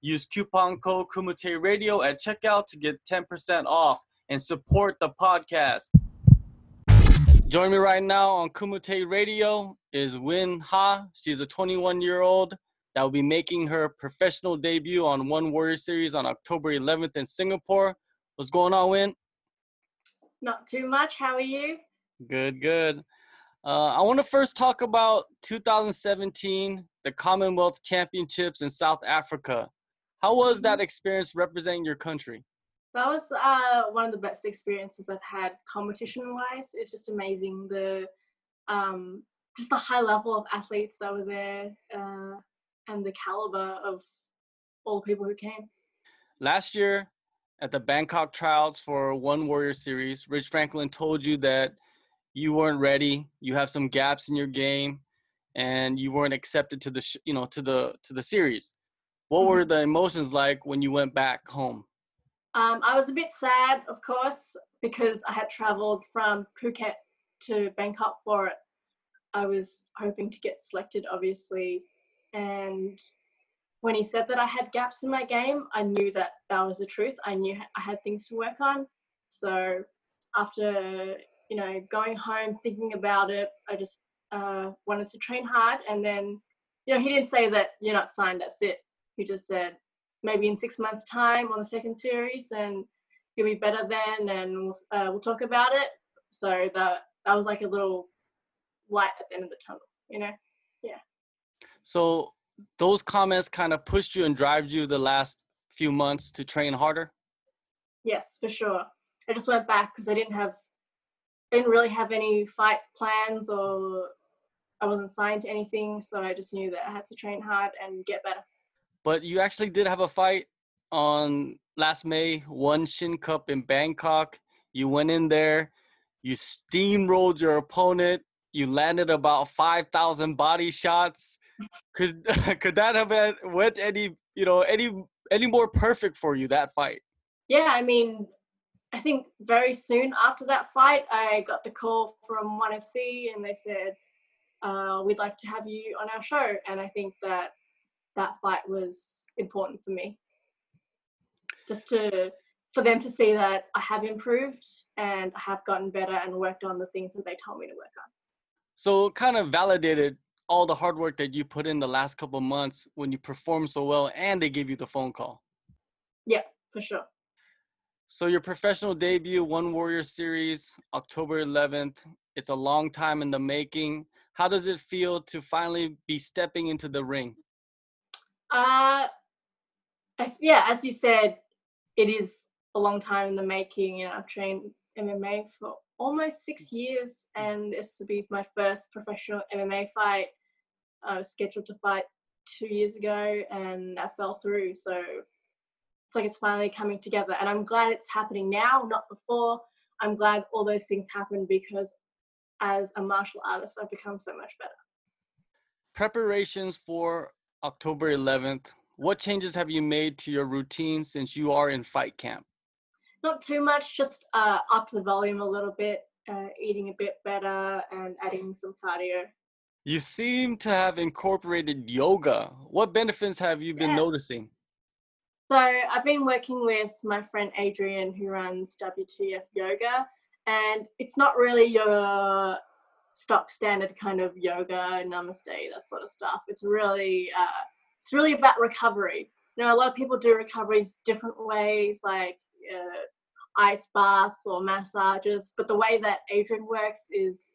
Use coupon code Kumite Radio at checkout to get 10% off and support the podcast. Join me right now on Kumite Radio is Win Ha. She's a 21 year old that will be making her professional debut on One Warrior Series on October 11th in Singapore. What's going on, Win? Not too much. How are you? Good, good. Uh, I want to first talk about 2017, the Commonwealth Championships in South Africa. How was that mm-hmm. experience representing your country? That was uh, one of the best experiences I've had competition-wise. It's just amazing the um, just the high level of athletes that were there uh, and the caliber of all the people who came. Last year, at the Bangkok trials for One Warrior Series, Rich Franklin told you that you weren't ready. You have some gaps in your game, and you weren't accepted to the sh- you know to the to the series. What mm-hmm. were the emotions like when you went back home? Um, I was a bit sad, of course, because I had traveled from Phuket to Bangkok for it. I was hoping to get selected, obviously, and when he said that I had gaps in my game, I knew that that was the truth. I knew I had things to work on. So after you know going home thinking about it, I just uh, wanted to train hard. And then you know he didn't say that you're not signed. That's it. He just said maybe in six months' time on the second series, and you'll be better then, and we'll, uh, we'll talk about it. So that that was like a little light at the end of the tunnel. You know, yeah. So those comments kind of pushed you and drive you the last few months to train harder? Yes, for sure. I just went back because I didn't have, I didn't really have any fight plans or I wasn't signed to anything. So I just knew that I had to train hard and get better. But you actually did have a fight on last May, one Shin Cup in Bangkok. You went in there, you steamrolled your opponent, you landed about 5,000 body shots could could that have went any you know any any more perfect for you that fight? Yeah, I mean, I think very soon after that fight, I got the call from One FC, and they said uh, we'd like to have you on our show, and I think that that fight was important for me, just to for them to see that I have improved and I have gotten better and worked on the things that they told me to work on. So, kind of validated all the hard work that you put in the last couple months when you performed so well and they gave you the phone call. Yeah, for sure. So your professional debut, One Warrior Series, October 11th. It's a long time in the making. How does it feel to finally be stepping into the ring? Uh, yeah, as you said, it is a long time in the making. Know, I've trained MMA for almost six years, and this will be my first professional MMA fight. I was scheduled to fight two years ago and I fell through. So it's like it's finally coming together. And I'm glad it's happening now, not before. I'm glad all those things happened because as a martial artist, I've become so much better. Preparations for October 11th. What changes have you made to your routine since you are in fight camp? Not too much, just uh, up the volume a little bit, uh, eating a bit better, and adding some cardio. You seem to have incorporated yoga. What benefits have you been yeah. noticing? So I've been working with my friend Adrian who runs WTF Yoga and it's not really your stock standard kind of yoga, namaste, that sort of stuff. It's really uh, it's really about recovery. You know, a lot of people do recoveries different ways, like uh, ice baths or massages. But the way that Adrian works is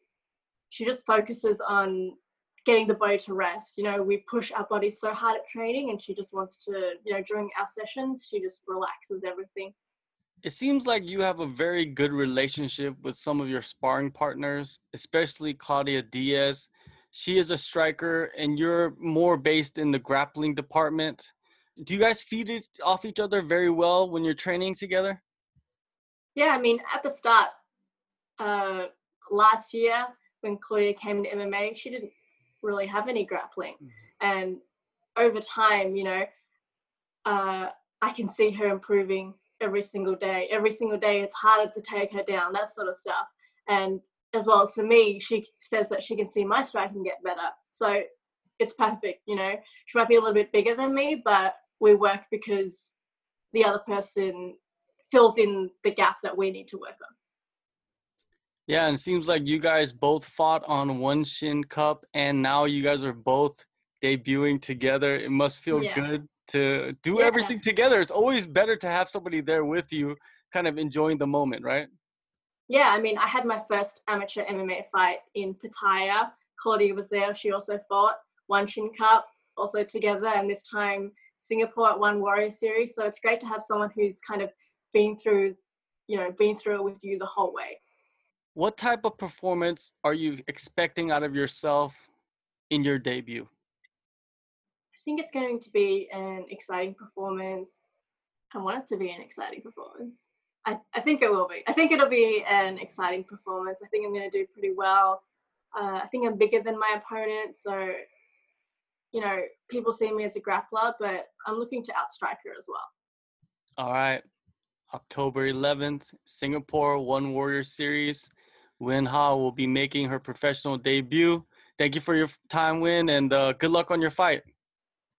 she just focuses on getting the body to rest. You know, we push our bodies so hard at training, and she just wants to, you know, during our sessions, she just relaxes everything. It seems like you have a very good relationship with some of your sparring partners, especially Claudia Diaz. She is a striker, and you're more based in the grappling department. do you guys feed it off each other very well when you're training together? Yeah, I mean, at the start, uh, last year when Claudia came into MMA, she didn't really have any grappling, mm-hmm. and over time, you know, uh, I can see her improving every single day. Every single day, it's harder to take her down, that sort of stuff. And as well as for me, she says that she can see my striking get better. So it's perfect, you know. She might be a little bit bigger than me, but we work because the other person fills in the gap that we need to work on. Yeah, and it seems like you guys both fought on One Shin Cup, and now you guys are both debuting together. It must feel yeah. good to do yeah. everything together. It's always better to have somebody there with you, kind of enjoying the moment, right? Yeah, I mean, I had my first amateur MMA fight in Pattaya. Claudia was there. She also fought One Shin Cup, also together, and this time Singapore at One Warrior Series. So it's great to have someone who's kind of been through, you know, been through it with you the whole way. What type of performance are you expecting out of yourself in your debut? I think it's going to be an exciting performance. I want it to be an exciting performance. I, I think it will be. I think it'll be an exciting performance. I think I'm going to do pretty well. Uh, I think I'm bigger than my opponent, so you know people see me as a grappler, but I'm looking to outstrike her as well. All right, October 11th, Singapore One Warrior Series. Win Ha will be making her professional debut. Thank you for your time, Win, and uh, good luck on your fight.